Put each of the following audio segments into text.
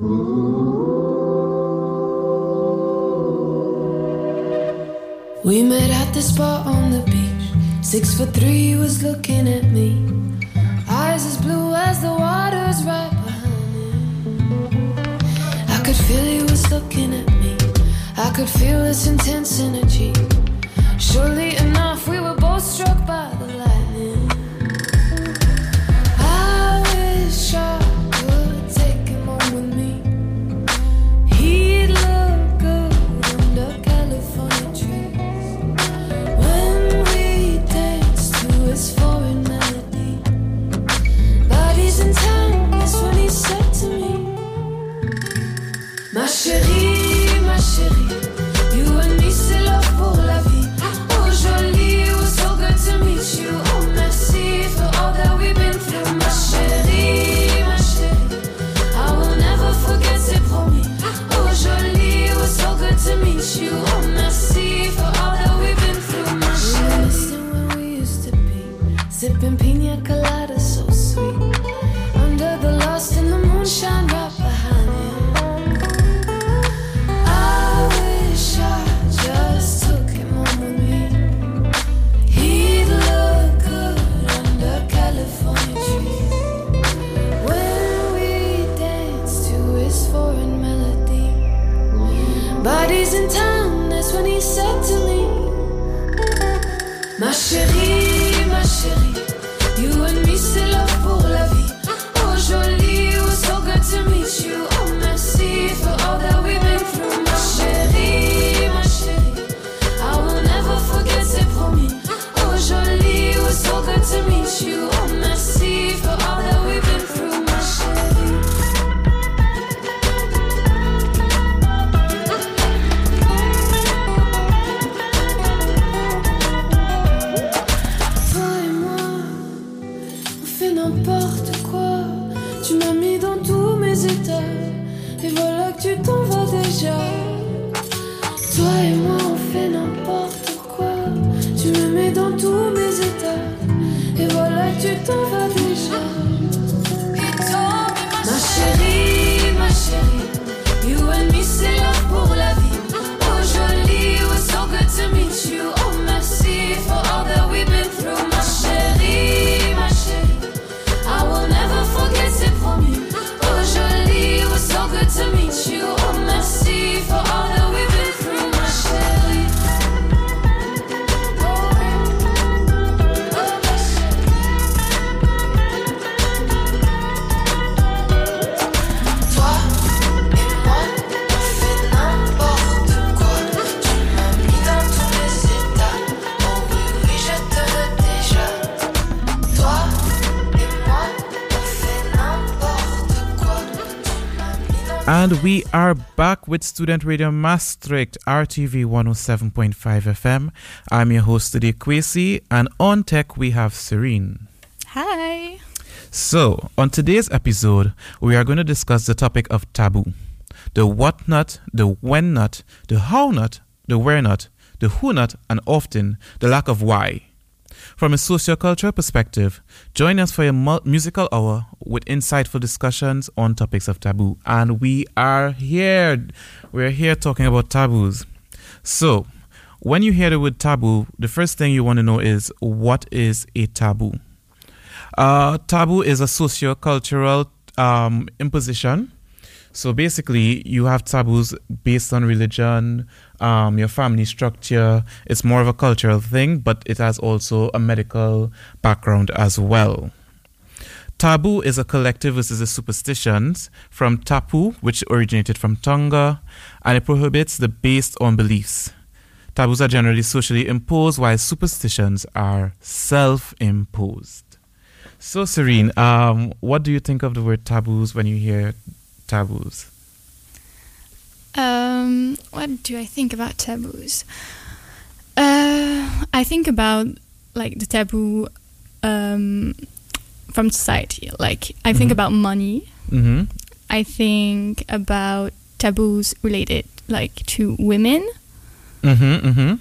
We met at the spot on the beach. Six foot three was looking at me. Eyes as blue as the waters right behind him. I could feel he was looking at me. I could feel this intense energy. Surely enough, we were both struck by Bodies in town, that's when he said to me. Ma chérie, And we are back with Student Radio Maastricht, RTV 107.5 FM. I'm your host today, Kwesi, and on tech we have Serene. Hi. So, on today's episode, we are going to discuss the topic of taboo the what not, the when not, the how not, the where not, the who not, and often the lack of why. From a sociocultural perspective, join us for a musical hour with insightful discussions on topics of taboo. And we are here. We're here talking about taboos. So, when you hear the word taboo, the first thing you want to know is what is a taboo? Uh, taboo is a socio-cultural um, imposition. So basically, you have taboos based on religion, um, your family structure. It's more of a cultural thing, but it has also a medical background as well. Tabu is a collective versus a superstitions from tapu, which originated from Tonga, and it prohibits the based on beliefs. Taboos are generally socially imposed, while superstitions are self-imposed. So, Serene, um, what do you think of the word taboos when you hear taboos? Um, what do I think about taboos? Uh, I think about like the taboo um, from society. Like I think Mhm. about money. Mm-hmm. I think about taboos related like to women. Mm-hmm. Mm-hmm.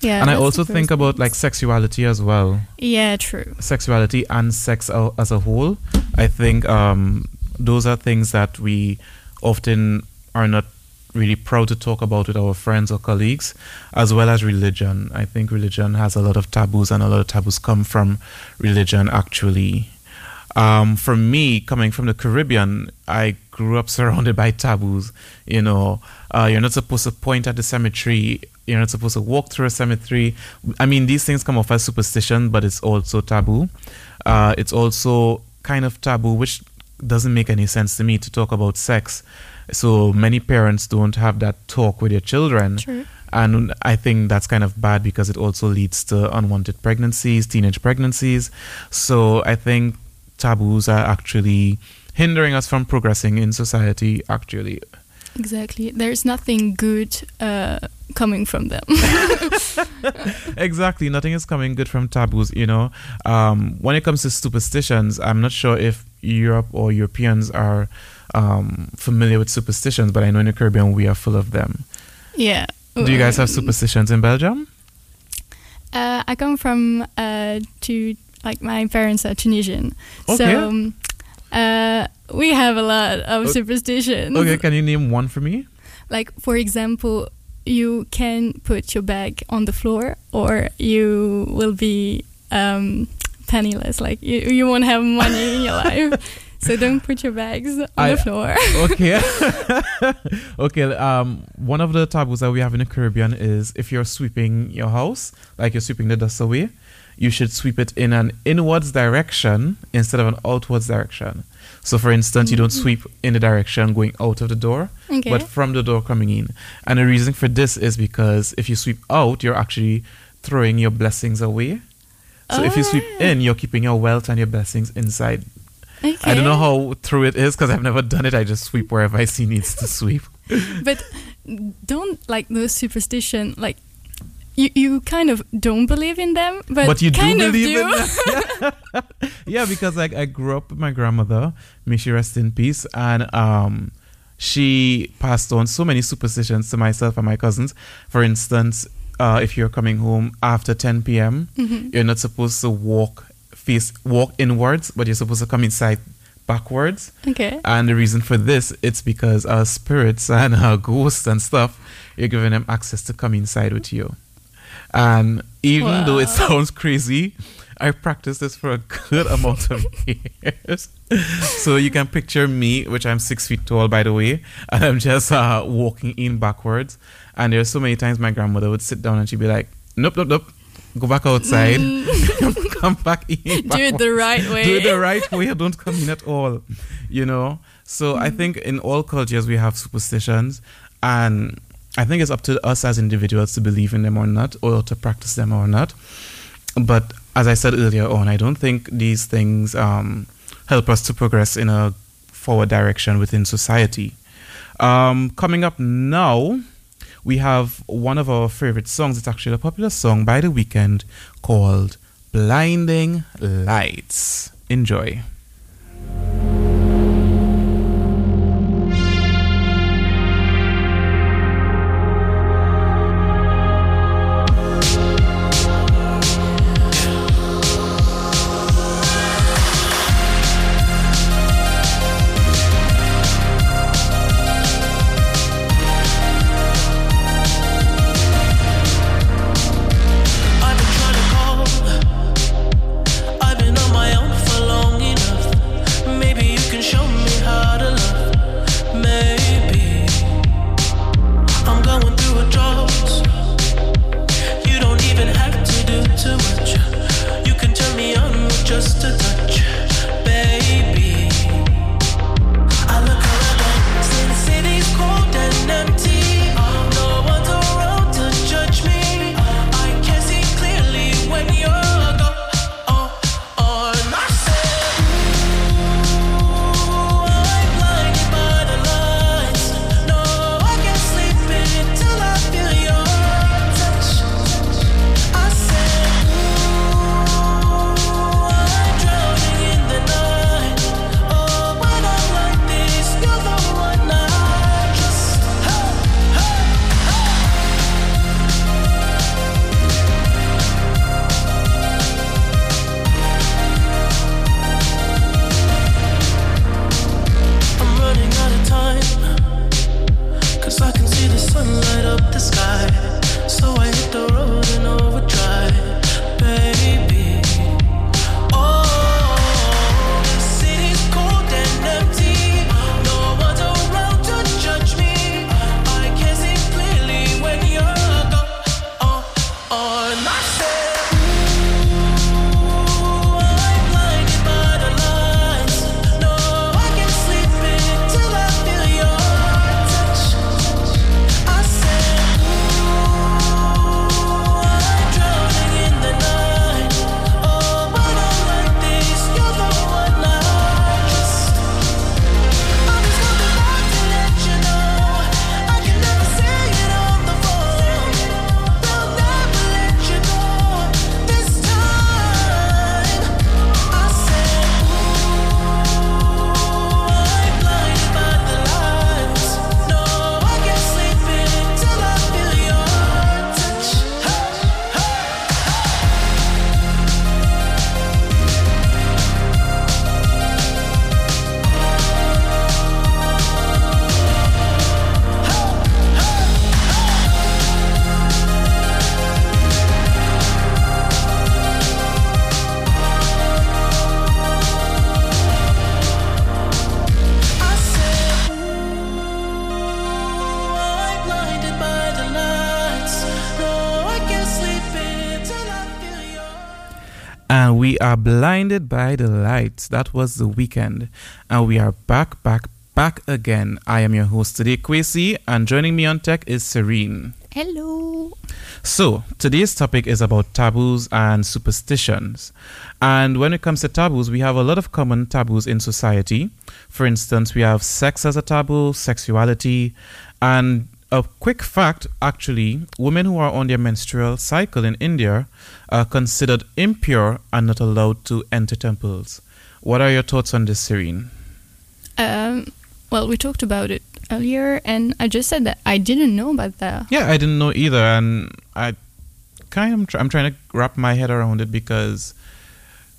Yeah. and I also think about things. like sexuality as well. Yeah, true. Sexuality and sex as a whole. I think um, those are things that we often are not really proud to talk about with our friends or colleagues, as well as religion. I think religion has a lot of taboos, and a lot of taboos come from religion, actually. Um, for me, coming from the Caribbean, I grew up surrounded by taboos. You know, uh, you're not supposed to point at the cemetery. You're not supposed to walk through a cemetery. I mean, these things come off as superstition, but it's also taboo. Uh, it's also kind of taboo, which doesn't make any sense to me to talk about sex. So many parents don't have that talk with their children. True. And I think that's kind of bad because it also leads to unwanted pregnancies, teenage pregnancies. So I think taboos are actually hindering us from progressing in society, actually. Exactly. There's nothing good uh, coming from them. exactly. Nothing is coming good from taboos, you know. Um, when it comes to superstitions, I'm not sure if Europe or Europeans are um, familiar with superstitions, but I know in the Caribbean we are full of them. yeah. Do you guys have superstitions in Belgium? Uh, I come from uh, to like my parents are Tunisian, Okay. so um, uh, we have a lot of superstitions. Okay, can you name one for me? Like for example, you can put your bag on the floor, or you will be um, penniless. Like you, you won't have money in your life. So don't put your bags on I- the floor. okay. okay. Um, one of the taboos that we have in the Caribbean is if you're sweeping your house, like you're sweeping the dust away, you should sweep it in an inwards direction instead of an outwards direction. So, for instance, you don't Mhm. sweep in the direction going out of the door, Okay. but from the door coming in. And the reason for this is because if you sweep out, you're actually throwing your blessings away. So, if you sweep Ah. in, you're keeping your wealth and your blessings inside okay. I don't know how true it is because I've never done it. I just sweep wherever I see needs to sweep. but don't like those superstition like you, you kind of don't believe in them but, But you do kind of believe do. in them. yeah, because like I grew up with my grandmother, may she rest in peace, and um, she passed on so many superstitions to myself and my cousins. For instance, uh, if you're coming home after 10 p.m., Mhm. you're not supposed to walk face walk inwards, but you're supposed to come inside backwards. okay And the reason for this, it's because our spirits and our ghosts and stuff, you're giving them access to come inside with you. And even though it sounds crazy, I practiced this for a good amount of years. so you can picture me, which I'm six feet tall, by the way, and I'm just uh, walking in backwards. And there's so many times my grandmother would sit down and she'd be like, "Nope, nope, nope, go back outside, come back in." Mm. do it the right way do it the right way. Don't come in at all you know? So i Mm. think in all cultures we have superstitions. And i think it's up to us as individuals to believe in them or not or to practice them or not. But as i said earlier on i don't think these things um, help us to progress in a forward direction within society. Um, coming up now we have one of our favorite songs. It's actually a popular song by The Weeknd called Blinding Lights. Enjoy. We are blinded by the lights. That was the Weeknd. And we are back, back, back again. I am your host today, Kwesi, and joining me on tech is Serene. Hello. So, today's topic is about taboos and superstitions. And when it comes to taboos, we have a lot of common taboos in society. For instance, we have sex as a taboo, sexuality, and a quick fact actually, women who are on their menstrual cycle in India are considered impure and not allowed to enter temples. What are your thoughts on this, Serene? Um, well, we talked about it earlier, and I just said that I didn't know about that. Yeah, I didn't know either, and I kind of tr- I'm trying to wrap my head around it because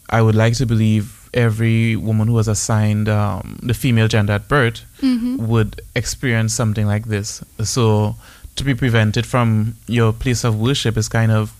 I would like to believe every woman who was assigned um, the female gender at birth hmm would experience something like this. So to be prevented from your place of worship is kind of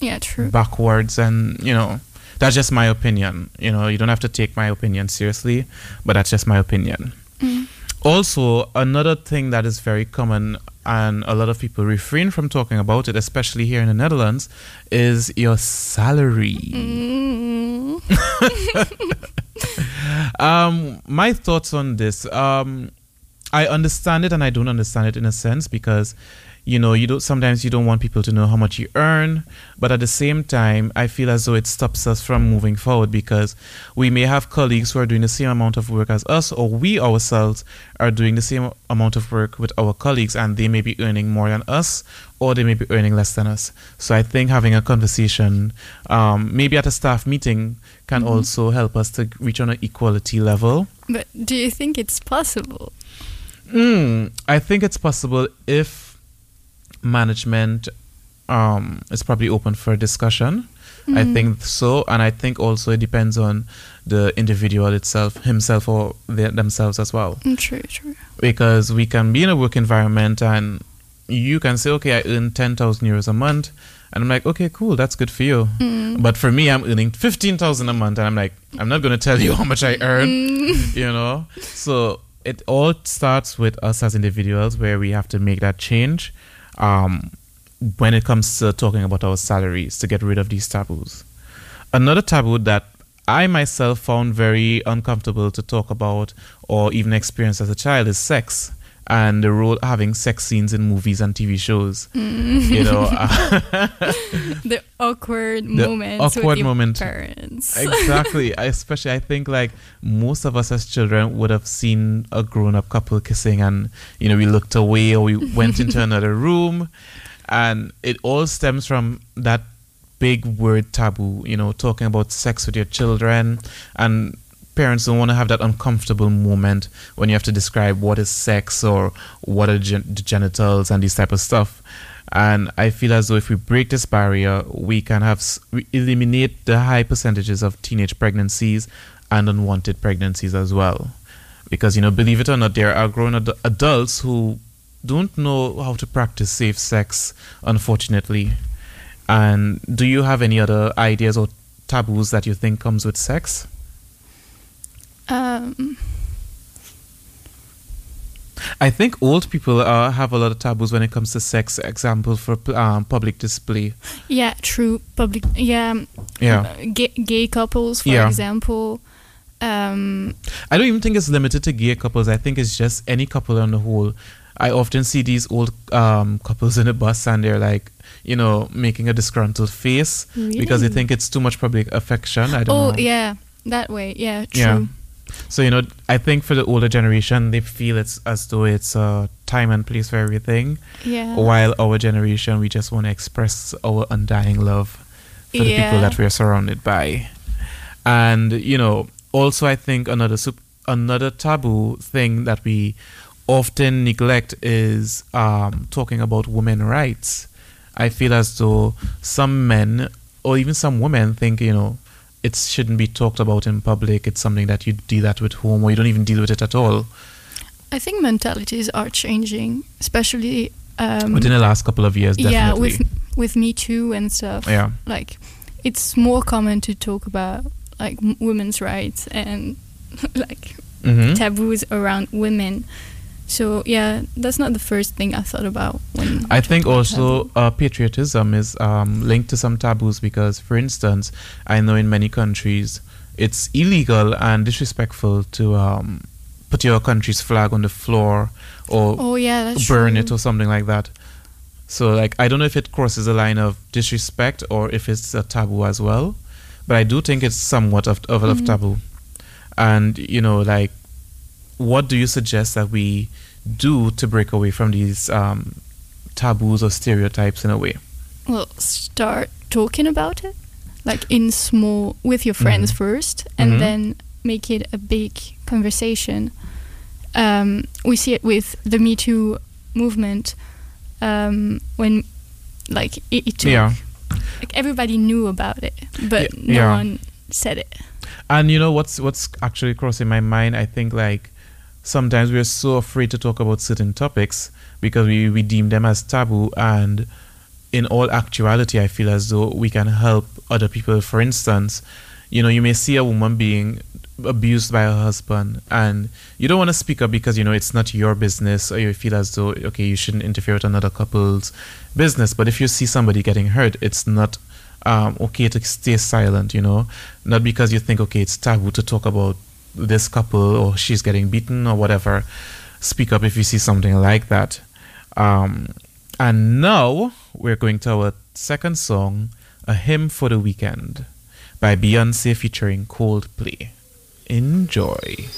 Yeah, true. backwards, and you know that's just my opinion. You know, you don't have to take my opinion seriously, but that's just my opinion. Mm. Also, another thing that is very common and a lot of people refrain from talking about it, especially here in the Netherlands, is your salary. Mm. Um, my thoughts on this. Um, I understand it and I don't understand it in a sense because, you know, you don't sometimes you don't want people to know how much you earn, but at the same time, I feel as though it stops us from moving forward because we may have colleagues who are doing the same amount of work as us, or we ourselves are doing the same amount of work with our colleagues, and they may be earning more than us, or they may be earning less than us. So I think having a conversation, um, maybe at a staff meeting, can Mhm. also help us to reach on an equality level. But do you think it's possible? Mm, I think it's possible if management um, is probably open for discussion. I Mm. think so, and I think also it depends on the individual itself, himself or their, themselves as well. Mm, True, true. Because we can be in a work environment and you can say, okay, I earn 10,000 euros a month. And I'm like, okay, cool, that's good for you. Mm. But for me, I'm earning 15,000 a month. And I'm like, I'm not going to tell you how much I earn Mm. you know so it all starts with us as individuals where we have to make that change um, when it comes to talking about our salaries to get rid of these taboos. Another taboo that i myself found very uncomfortable to talk about or even experience as a child is sex and the role having sex scenes in movies and tv shows Mm. you know the awkward The moments awkward with your moment. parents. exactly I- especially i think like most of us as children would have seen a grown-up couple kissing and you know we looked away or we went into another room and it all stems from that big word taboo you know talking about sex with your children and parents don't want to have that uncomfortable moment when you have to describe what is sex or what are gen- genitals and these type of stuff and I feel as though if we break this barrier, we can have we eliminate the high percentages of teenage pregnancies and unwanted pregnancies as well. Because you know, believe it or not, there are grown ad- adults who don't know how to practice safe sex, unfortunately. And do you have any other ideas or taboos that you think comes with sex? Um, I think old people uh, have a lot of taboos when it comes to sex. Example for um, public display. yeah, true. Public. Yeah. um, Yeah. uh, gay, gay couples, for Yeah. example. Um, I don't even think it's limited to gay couples. I think it's just any couple on the whole. I often see these old um, couples in the bus and they're like, you know, making a disgruntled face because they think it's too much public affection. I don't oh, know. yeah. That way. Yeah, true. Yeah. So, you know, I think for the older generation, they feel it's as though it's a time and place for everything. Yeah. While our generation, we just want to express our undying love for the people that we're surrounded by. And, you know, also I think another sup- another taboo thing that we often neglect is um, talking about women rights. I feel as though some men or even some women think, you know, it shouldn't be talked about in public. It's something that you deal that with home or you don't even deal with it at all. I think mentalities are changing, especially um, Within the last couple of years, definitely. yeah, with with Me Too and stuff. Yeah. Like, it's more common to talk about like women's rights and like Mhm. taboos around women. So yeah, that's not the first thing I thought about when I think also uh, patriotism is um, linked to some taboos because, for instance, I know in many countries it's illegal and disrespectful to um, put your country's flag on the floor or Oh yeah, burn true. it or something like that. So, like, I don't know if it crosses a line of disrespect or if it's a taboo as well, but I do think it's somewhat of, of, of Mhm. taboo. And, you know, like, what do you suggest that we do to break away from these um, taboos or stereotypes in a way? Well, start talking about it, like in small with your friends Mhm. first, and Mhm. then make it a big conversation. Um, we see it with the Me Too movement um, when, like, it, it took, Yeah. like everybody knew about it, but Y- no yeah. one said it. And you know what's what's actually crossing my mind? I think like sometimes we're so afraid to talk about certain topics because we, we deem them as taboo and in all actuality I feel as though we can help other people. For instance, you know, you may see a woman being abused by her husband and you don't want to speak up because you know it's not your business or you feel as though okay you shouldn't interfere with another couple's business but if you see somebody getting hurt it's not um, okay to stay silent you know not because you think okay it's taboo to talk about this couple or she's getting beaten or whatever speak up if you see something like that. Um, and now we're going to our second song a hymn for the weekend by beyonce featuring coldplay. Enjoy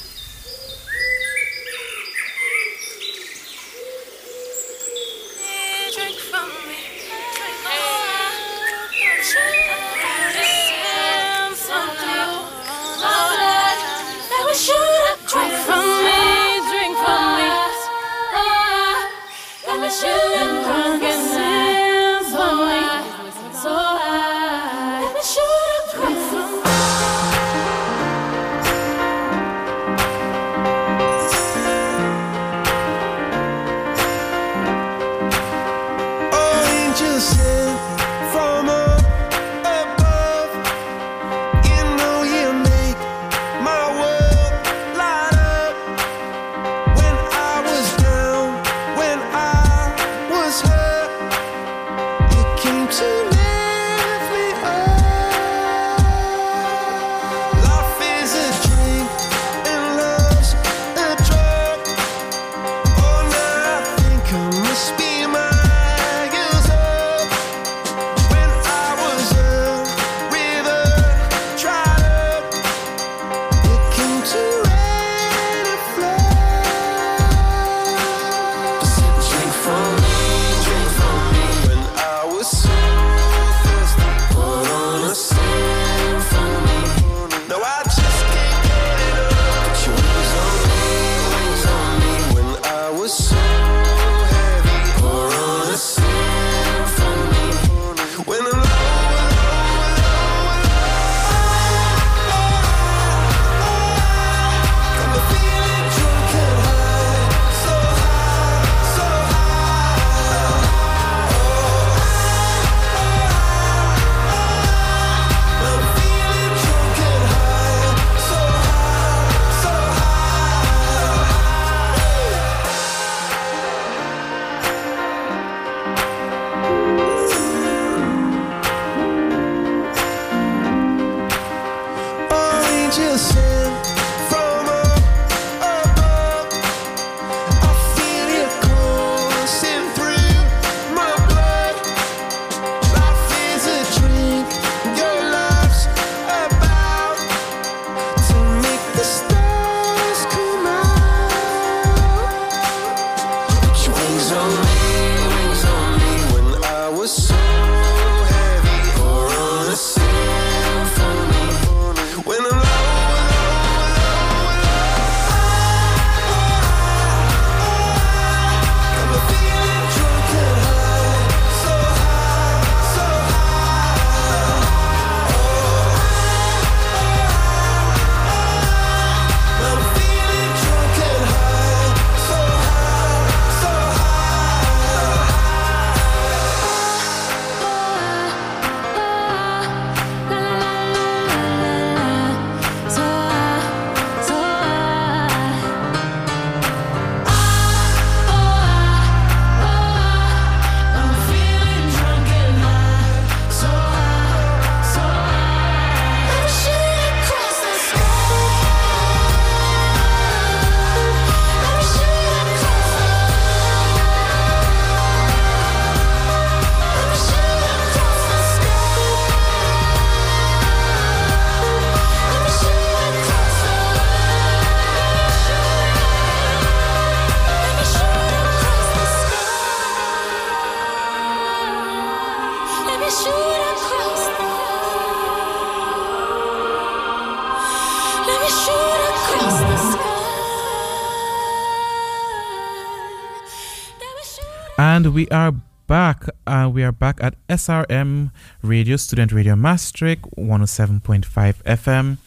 And we are back. Uh, we are back at SRM Radio, Student Radio Maastricht, 107.5 FM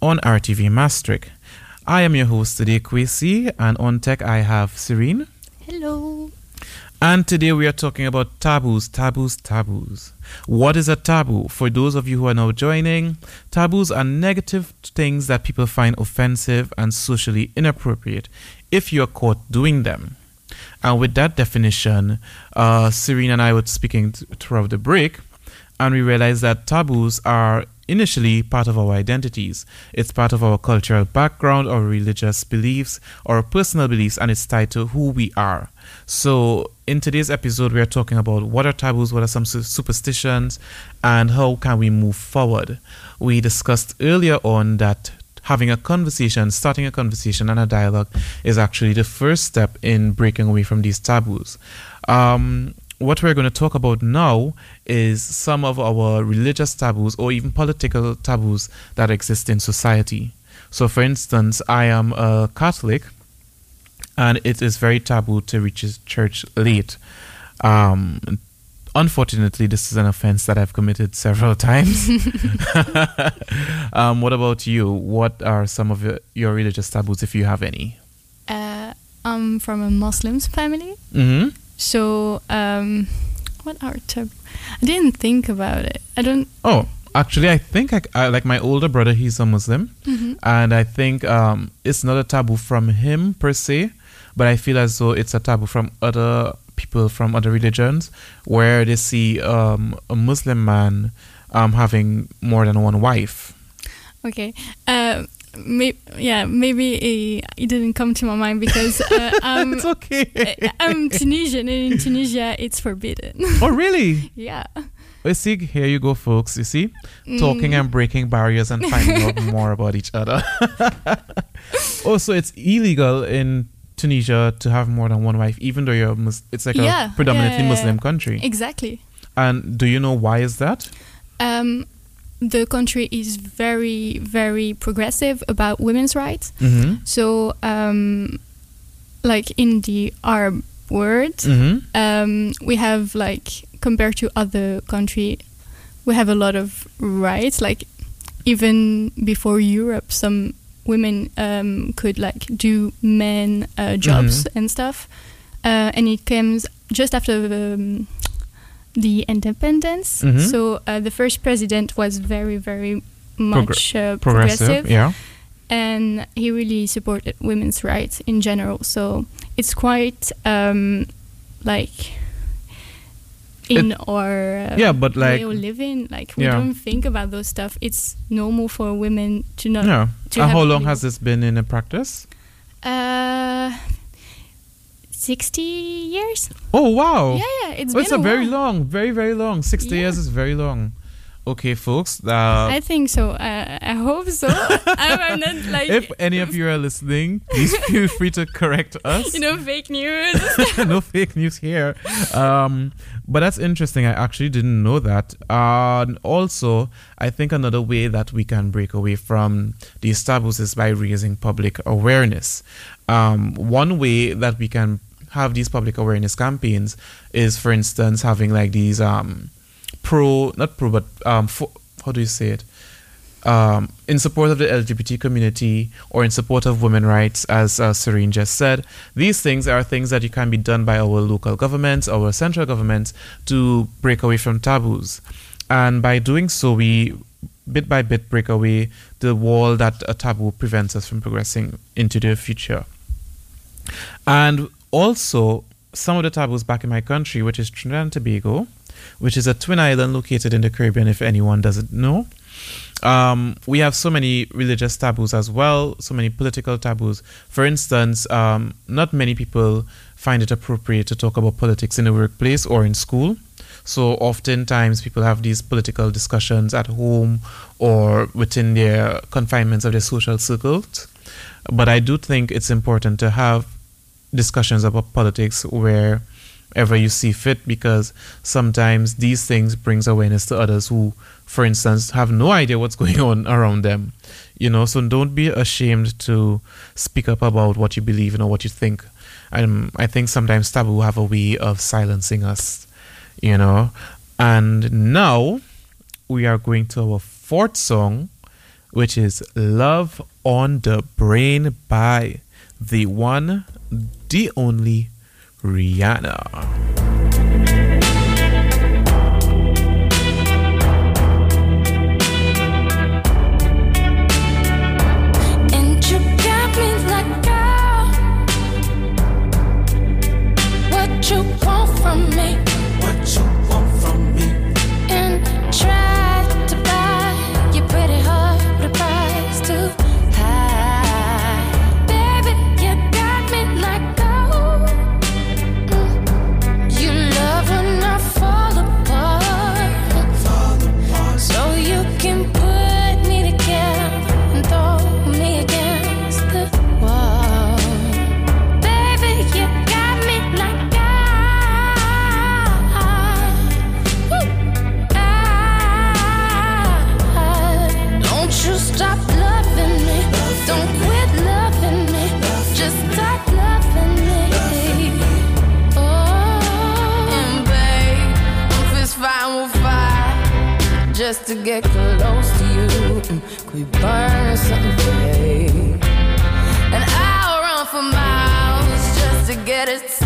on RTV Maastricht. I am your host today, Kwesi, and on tech I have Serene. Hello. And today we are talking about taboos, taboos, taboos. What is a taboo? For those of you who are now joining, taboos are negative things that people find offensive and socially inappropriate if you are caught doing them. And with that definition, uh, Serene and I were speaking t- throughout the break, and we realized that taboos are initially part of our identities. It's part of our cultural background, our religious beliefs, our personal beliefs, and it's tied to who we are. So, in today's episode, we are talking about what are taboos, what are some superstitions, and how can we move forward. We discussed earlier on that having a conversation, starting a conversation and a dialogue is actually the first step in breaking away from these taboos. Um, what we're going to talk about now is some of our religious taboos or even political taboos that exist in society. So, for instance, I am a Catholic and it is very taboo to reach his church late. Um, unfortunately, this is an offense that I've committed several times. um, what about you? What are some of your, your religious taboos, if you have any? Uh, I'm from a Muslim family, Mm-hmm. so um, what are tab? I didn't think about it. I don't. Oh, actually, I think I, I like my older brother. He's a Muslim, Mhm. and I think um, it's not a taboo from him per se, but I feel as though it's a taboo from other people from other religions, where they see um, a Muslim man um, having more than one wife. Okay. Uh, may- yeah, maybe uh, it didn't come to my mind because uh, I'm, it's okay. I'm Tunisian, and in Tunisia it's forbidden. oh, really? yeah. You see, here you go, folks. You see, talking Mm. and breaking barriers and finding out more about each other. also, it's illegal in Tunisia to have more than one wife, even though you're Mus- it's like Yeah, a predominantly yeah, Muslim country. Exactly. And do you know why is that? Um, the country is very, very progressive about women's rights. Mm-hmm. So, um, like in the Arab world, Mm-hmm. um, we have like compared to other country, we have a lot of rights. Like even before Europe, some women um, could like do men uh, jobs and stuff, uh, and it comes just after the, um, the independence. Mhm. So uh, the first president was very, very much uh, Progressive, progressive yeah. and he really supported women's rights in general. So it's quite um, like in our uh, Yeah, but like- way of living. Like we Yeah. don't think about those stuff. It's normal for women to not. yeah. to how long has this been in a practice? Uh, sixty years. Oh wow! Yeah, yeah. It's Oh, been it's a, very long, very very long. Sixty Yeah. years is very long. Okay, folks. Uh, I think so. Uh, I hope so. I'm, I'm not like if any of you are listening, please feel free to correct us. you know fake news. no fake news here. Um, but that's interesting. I actually didn't know that. Uh, and also, I think another way that we can break away from these taboos is by raising public awareness. Um, one way that we can have these public awareness campaigns is, for instance, having like these um, pro, not pro, but um, for, how do you say it? um, in support of the LGBT community or in support of women rights, as uh, Serene just said. These things are things that you can be done by our local governments, our central governments, to break away from taboos. And by doing so, we bit by bit break away the wall that a taboo prevents us from progressing into the future. And also, some of the taboos back in my country, which is Trinidad and Tobago, which is a twin island located in the Caribbean, if anyone doesn't know. Um, we have so many religious taboos as well, so many political taboos. For instance, um, not many people find it appropriate to talk about politics in the workplace or in school. So oftentimes people have these political discussions at home or within their confinements of their social circles. But I do think it's important to have discussions about politics where ever you see fit because sometimes these things brings awareness to others who for instance have no idea what's going on around them you know? So don't be ashamed to speak up about what you believe in or what you think. Um, i think sometimes taboo have a way of silencing us you know? And now we are going to our fourth song which is love on the brain by the one the only rihanna just to get close to you. Could we burn something? And I'll run for miles just to get a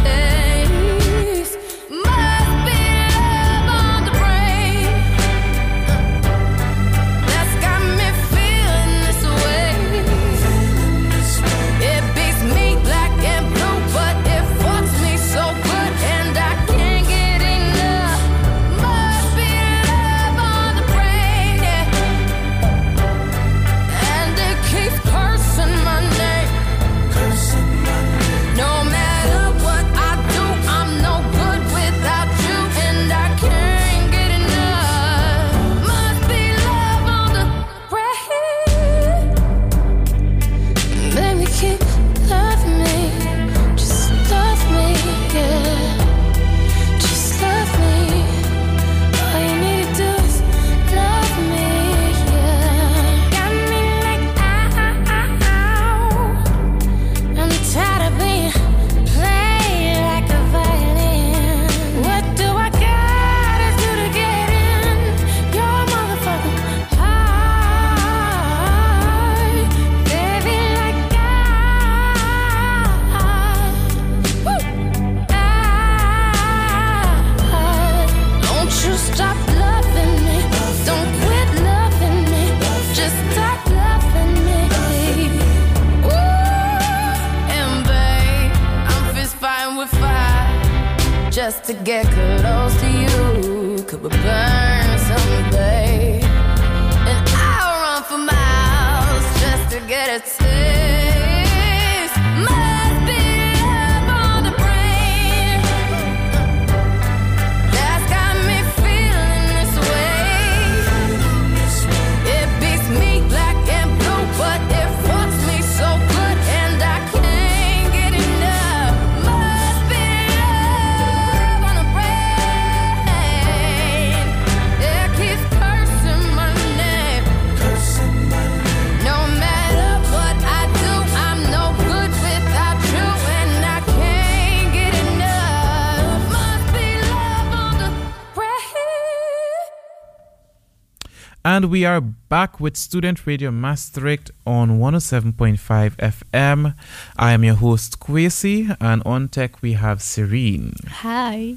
And we are back with Student Radio Maastricht on 107.5 FM. I am your host, Kwesi, and on tech we have Serene. Hi.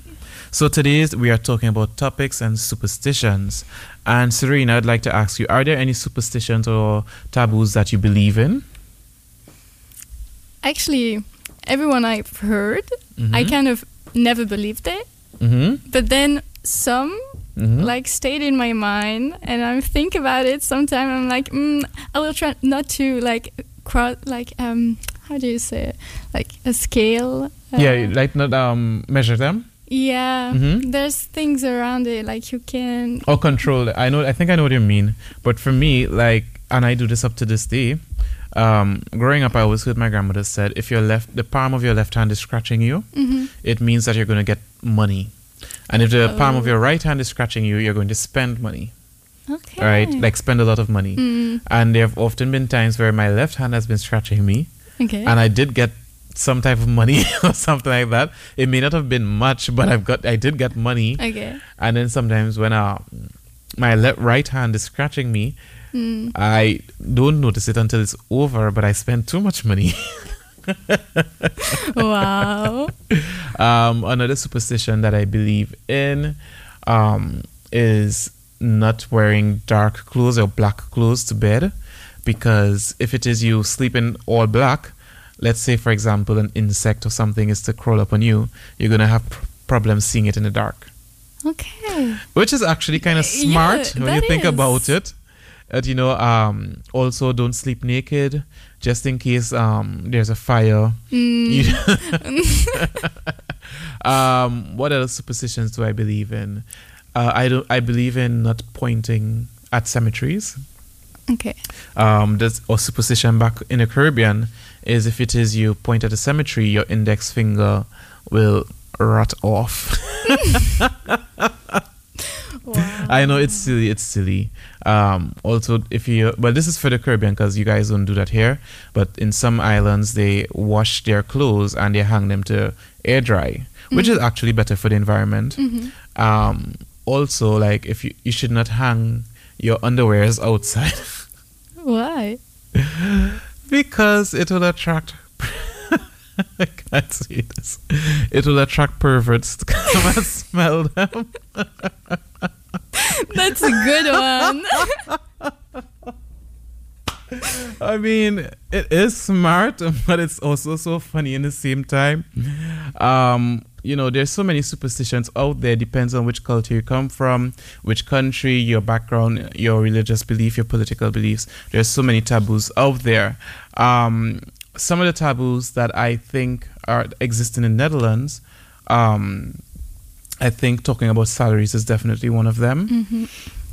So today we are talking about topics and superstitions. And Serene, I'd like to ask you, are there any superstitions or taboos that you believe in? Actually, everyone I've heard, I Mhm. kind of never believed it. Mm-hmm. But then some Mhm. like stayed in my mind, and I think about it. Sometimes I'm like, mm, I will try not to like cross, like um, how do you say it? Like a scale. uh, yeah, like not um measure them yeah. Mhm. There's things around it like you can. or control. it. I know. I think I know what you mean. But for me, like, and I do this up to this day. Um, growing up, I always heard my grandmother said, if your left, the palm of your left hand is scratching you, Mhm. it means that you're going to get money. And if the palm of Oh. your right hand is scratching you, you're going to spend money, Okay. right? Like spend a lot of money. Mm, And there have often been times where my left hand has been scratching me, okay. and I did get some type of money or something like that. It may not have been much, but I've got I did get money. okay. And then sometimes when uh, my left right hand is scratching me, Mm. I don't notice it until it's over, but I spend too much money. wow. um, another superstition that I believe in um, is not wearing dark clothes or black clothes to bed because if it is you sleeping all black, let's say for example an insect or something is to crawl up on you, you're gonna have pr- problems seeing it in the dark. Okay. which is actually kind of Yeah, smart when you think is. about it. That you know, um, also don't sleep naked, just in case um, there's a fire. Mm. Um, what other superstitions do I believe in? Uh, I don't. I believe in not pointing at cemeteries. Okay. Um, this or superstition back in the Caribbean is if it is you point at a cemetery, your index finger will rot off. Wow. I know it's silly. It's silly. Um, also, if you but this is for the Caribbean because you guys don't do that here. But in some islands, they wash their clothes and they hang them to air dry, which is actually better for the environment. Mhm. Um, also, like if you you should not hang your underwears outside Why? because it will attract. I can't say this. It will attract perverts to come and smell them. That's a good one. I mean, it is smart, but it's also so funny in the same time. Um, you know, there's so many superstitions out there. Depends on which culture you come from, which country, your background, your religious belief, your political beliefs. There's so many taboos out there. Um, some of the taboos that I think are existing in Netherlands. Um, I think talking about salaries is definitely one of them. hmm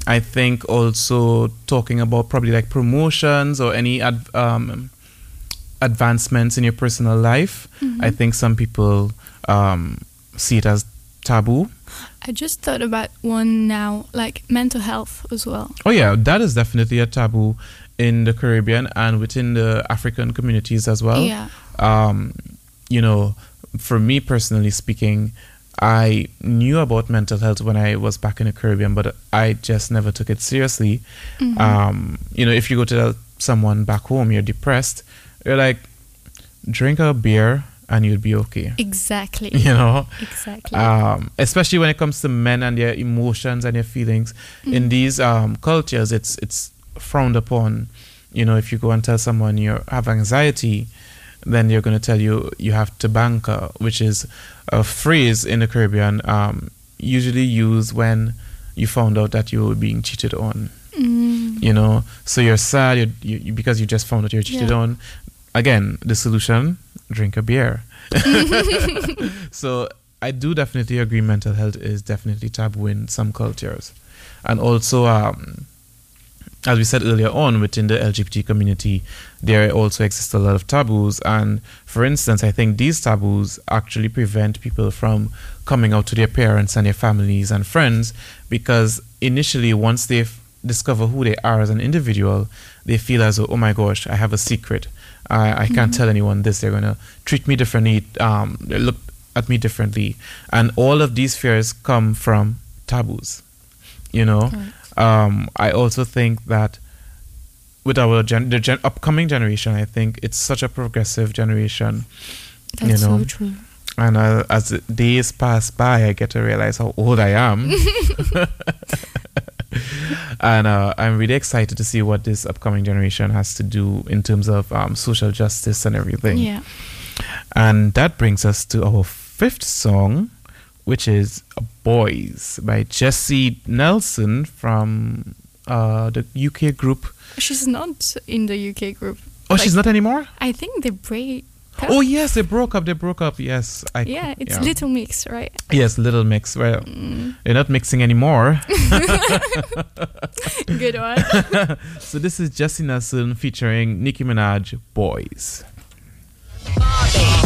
I think also talking about probably like promotions or any ad, um, advancements in your personal life. I think some people um, see it as taboo. I just thought about one now, like mental health as well. Oh yeah, that is definitely a taboo in the Caribbean and within the African communities as well. yeah. um, you know, for me personally speaking, I knew about mental health when I was back in the Caribbean, but I just never took it seriously. Mhm. Um, you know, if you go to tell someone back home you're depressed, you're like, drink a beer and you'll be okay. exactly. You know, Exactly. um, especially when it comes to men and their emotions and their feelings. In these um, cultures, it's it's frowned upon. You know, if you go and tell someone you have anxiety, then you're going to tell you you have to banker, which is a phrase in the Caribbean um, usually used when you found out that you were being cheated on. Mm. You know, so you're sad you you, you, because you just found out you're cheated Yeah. on. Again, the solution: drink a beer. so I do definitely agree. Mental health is definitely taboo in some cultures, and also, um, as we said earlier on, within the LGBT community, there also exists a lot of taboos. And for instance, I think these taboos actually prevent people from coming out to their parents and their families and friends because initially, once they discover who they are as an individual, they feel as though, oh my gosh, I have a secret. I, I can't tell anyone this. They're going to treat me differently, um, they look at me differently. And all of these fears come from taboos, you know? Right. Um, I also think that with our gen- the gen- upcoming generation, I think it's such a progressive generation. That's you know, so true. And uh, as days pass by, I get to realize how old I am. and uh, I'm really excited to see what this upcoming generation has to do in terms of um, social justice and everything. Yeah. And that brings us to our fifth song, which is Boys by Jesy Nelson from uh, the UK group. She's not in the UK group. Oh, Like- she's not anymore? I think they break. up. Oh, yes, they broke up. They broke up. Yes. I, yeah, it's Little Mix, right? Yes, Little Mix. Well, Mm, they're not mixing anymore. good one. so this is Jesy Nelson featuring Nicki Minaj, Boys. Love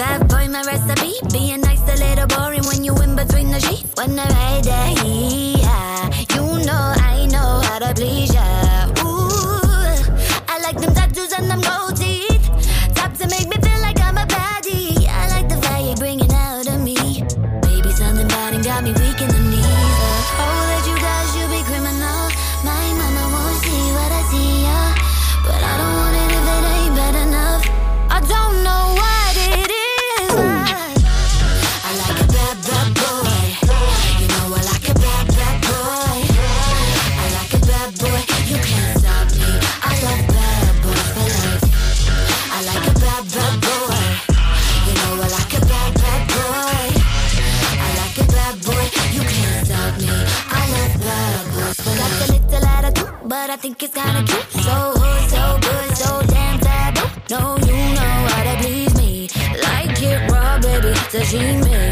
a boy, my recipe. Being nice a little boring when you in between the sheets. When I'm right there, yeah. You know I know how to please ya. I think it's kinda cute. So hood, so good, so damn taboo. No, you know how to please me. Like it raw, baby, sashimi.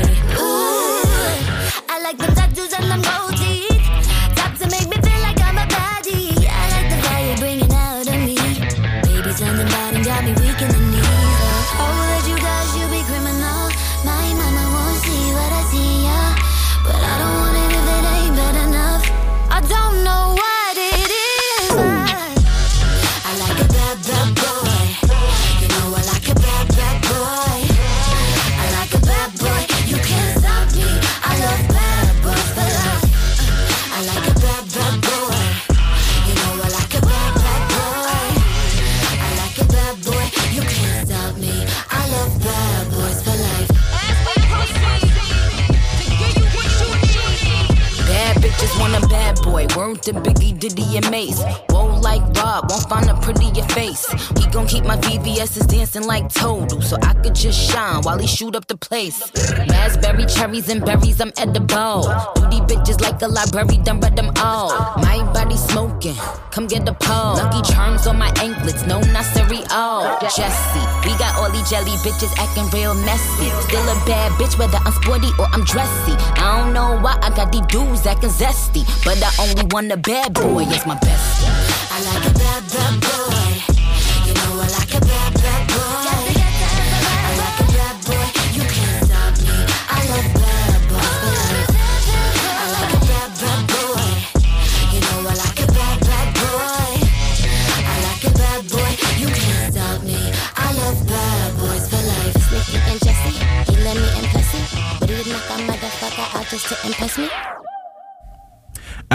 Like Toadle, so I could just shine while he shoot up the place. Raspberry, cherries, and berries, I'm edible. Duty bitches like a library, done read them all. My body smoking, come get the pole. Lucky charms on my anklets, no not cereal. Jesy, we got all these jelly bitches acting real messy. Still a bad bitch, whether I'm sporty or I'm dressy. I don't know why I got these dudes acting zesty, but I only want a bad boy, yes, my bestie. I like a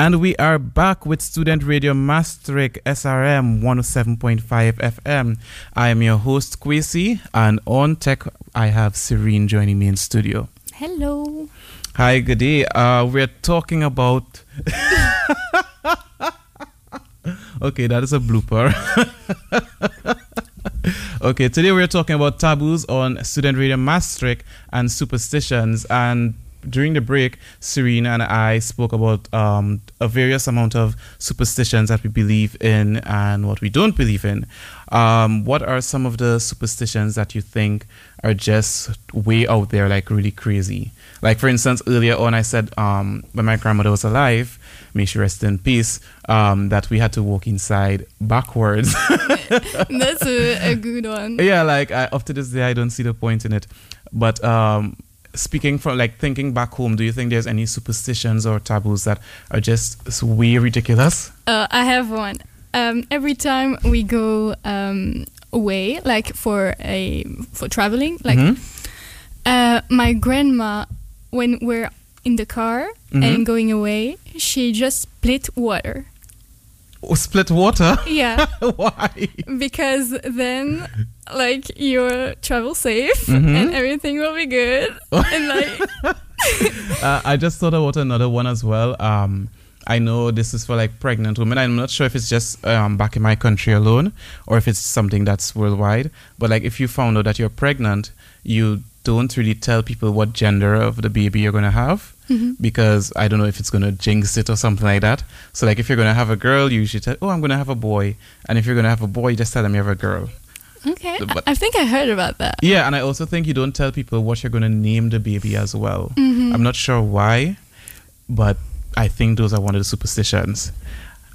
And we are back with Student Radio Maastricht SRM 107.5 FM. I am your host, Kwesi, and on tech, I have Serene joining me in studio. Hello. Hi, good day. Uh, we're talking about. okay, that is a blooper. okay, today we're talking about taboos on Student Radio Maastricht and superstitions. And during the break, Serena and I spoke about um, a various amount of superstitions that we believe in and what we don't believe in. Um, what are some of the superstitions that you think are just way out there, like really crazy? Like, for instance, earlier on, I said um, when my grandmother was alive, may she rest in peace, um, that we had to walk inside backwards. That's a, a good one. yeah, like I, up to this day, I don't see the point in it. But um, speaking from like thinking back home, do you think there's any superstitions or taboos that are just way ridiculous? Uh, I have one. Um, every time we go um, away, like for a for traveling, like Mhm. uh, my grandma, when we're in the car Mhm. and going away, she just split water. Split water? Yeah, Why? because then like you're travel safe Mhm. and everything will be good. and like uh, I just thought about another one as well. Um, I know this is for like pregnant women. I'm not sure if it's just um, back in my country alone or if it's something that's worldwide. But like if you found out that you're pregnant, you don't really tell people what gender of the baby you're gonna have mm-hmm. because I don't know if it's gonna jinx it or something like that. So like if you're gonna have a girl, you should tell, oh, I'm gonna have a boy, and if you're gonna have a boy, just tell them you have a girl. okay, But- I think I heard about that. Yeah, and I also think you don't tell people what you're going to name the baby as well. Mm-hmm. I'm not sure why, but I think those are one of the superstitions.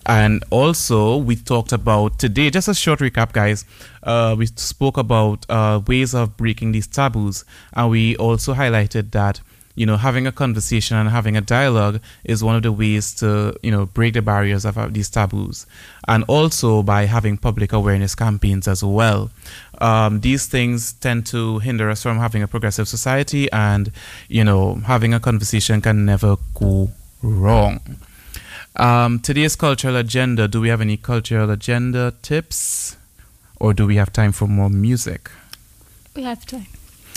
And also, we talked about today, just a short recap, guys. Uh, we spoke about uh, ways of breaking these taboos, and we also highlighted that you know having a conversation and having a dialogue is one of the ways to you know break the barriers of these taboos, and also by having public awareness campaigns as well. Um, these things tend to hinder us from having a progressive society, and you know having a conversation can never go wrong. Um, today's cultural agenda. Do we have any cultural agenda tips, or do we have time for more music? We have time.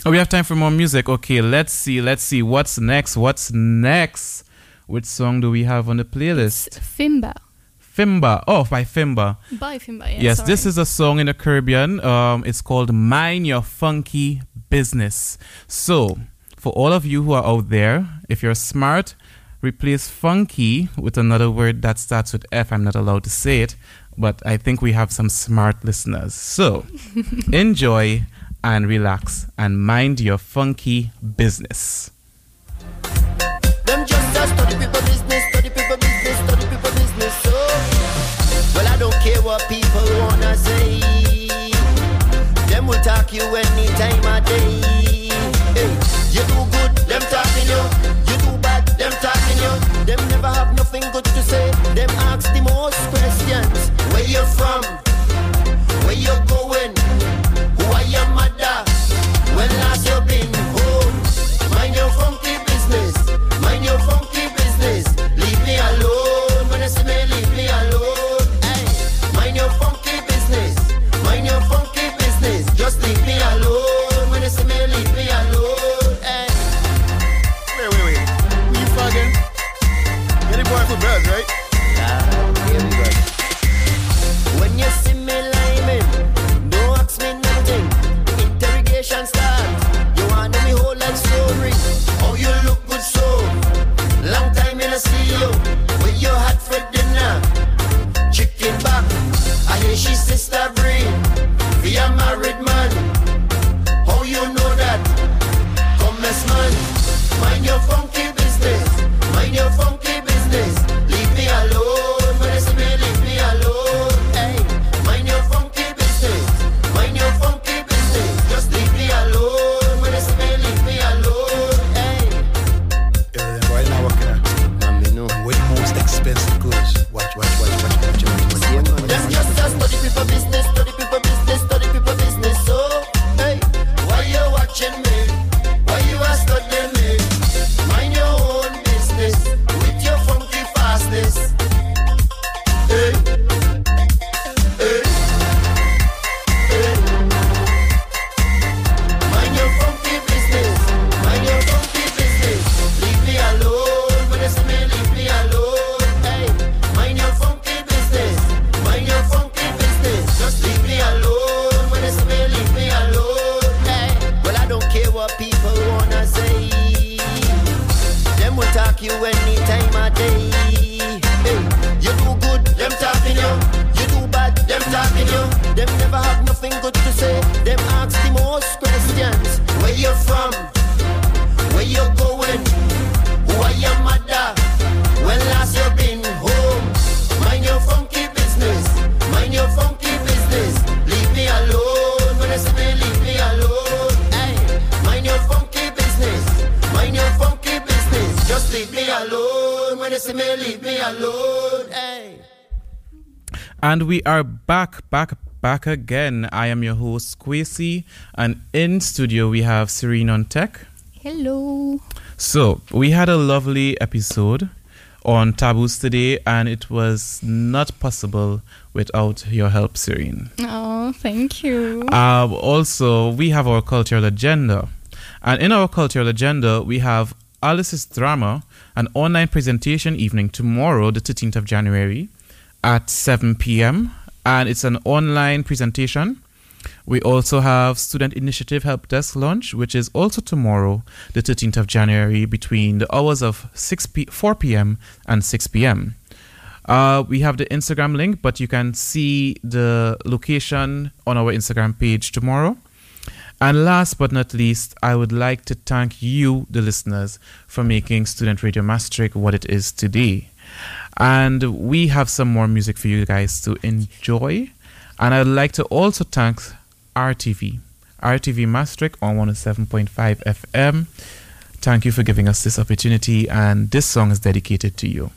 Oh, we have time for more music. Okay, let's see. Let's see what's next. What's next? Which song do we have on the playlist? Fimba. Fimba. Oh, by Fimba. By Fimba. Yeah, yes, sorry. this is a song in the Caribbean. Um, it's called "Mind Your Funky Business." So, for all of you who are out there, if you're smart, replace funky with another word that starts with F. I'm not allowed to say it, but I think we have some smart listeners. So, enjoy and relax and mind your funky business. Them just study people business, study people business, study people business. So, well, I don't care what people wanna say. Them will talk you any you from? Where you going? Who are your mother? When last you been home? Mind your funky business. Mind your funky business. Leave me alone. When you see me, leave me alone. Hey, mind your funky business. Mind your funky business. Just leave me alone. When you see me, leave me alone. Hey. Wait, wait, wait. Who you fucking? You're boy for birds, right? When you see me, leave me alone. Hey. And we are back, back, back again. I am your host, Kwesi, and in studio we have Serene on Tech. Hello. So, we had a lovely episode on taboos today, and it was not possible without your help, Serene. Oh, thank you. Uh, also, we have our cultural agenda. And in our cultural agenda, we have Alice's Drama, an online presentation evening tomorrow, the 13th of January, at 7 p.m. And it's an online presentation. We also have Student Initiative Help Desk launch, which is also tomorrow, the 13th of January, between the hours of 6 p- 4 p.m. and 6 p.m. Uh, we have the Instagram link, but you can see the location on our Instagram page tomorrow. And last but not least, I would like to thank you, the listeners, for making Student Radio Maastricht what it is today. And we have some more music for you guys to enjoy. And I'd like to also thank RTV, RTV Maastricht on 107.5 FM. Thank you for giving us this opportunity, and this song is dedicated to you.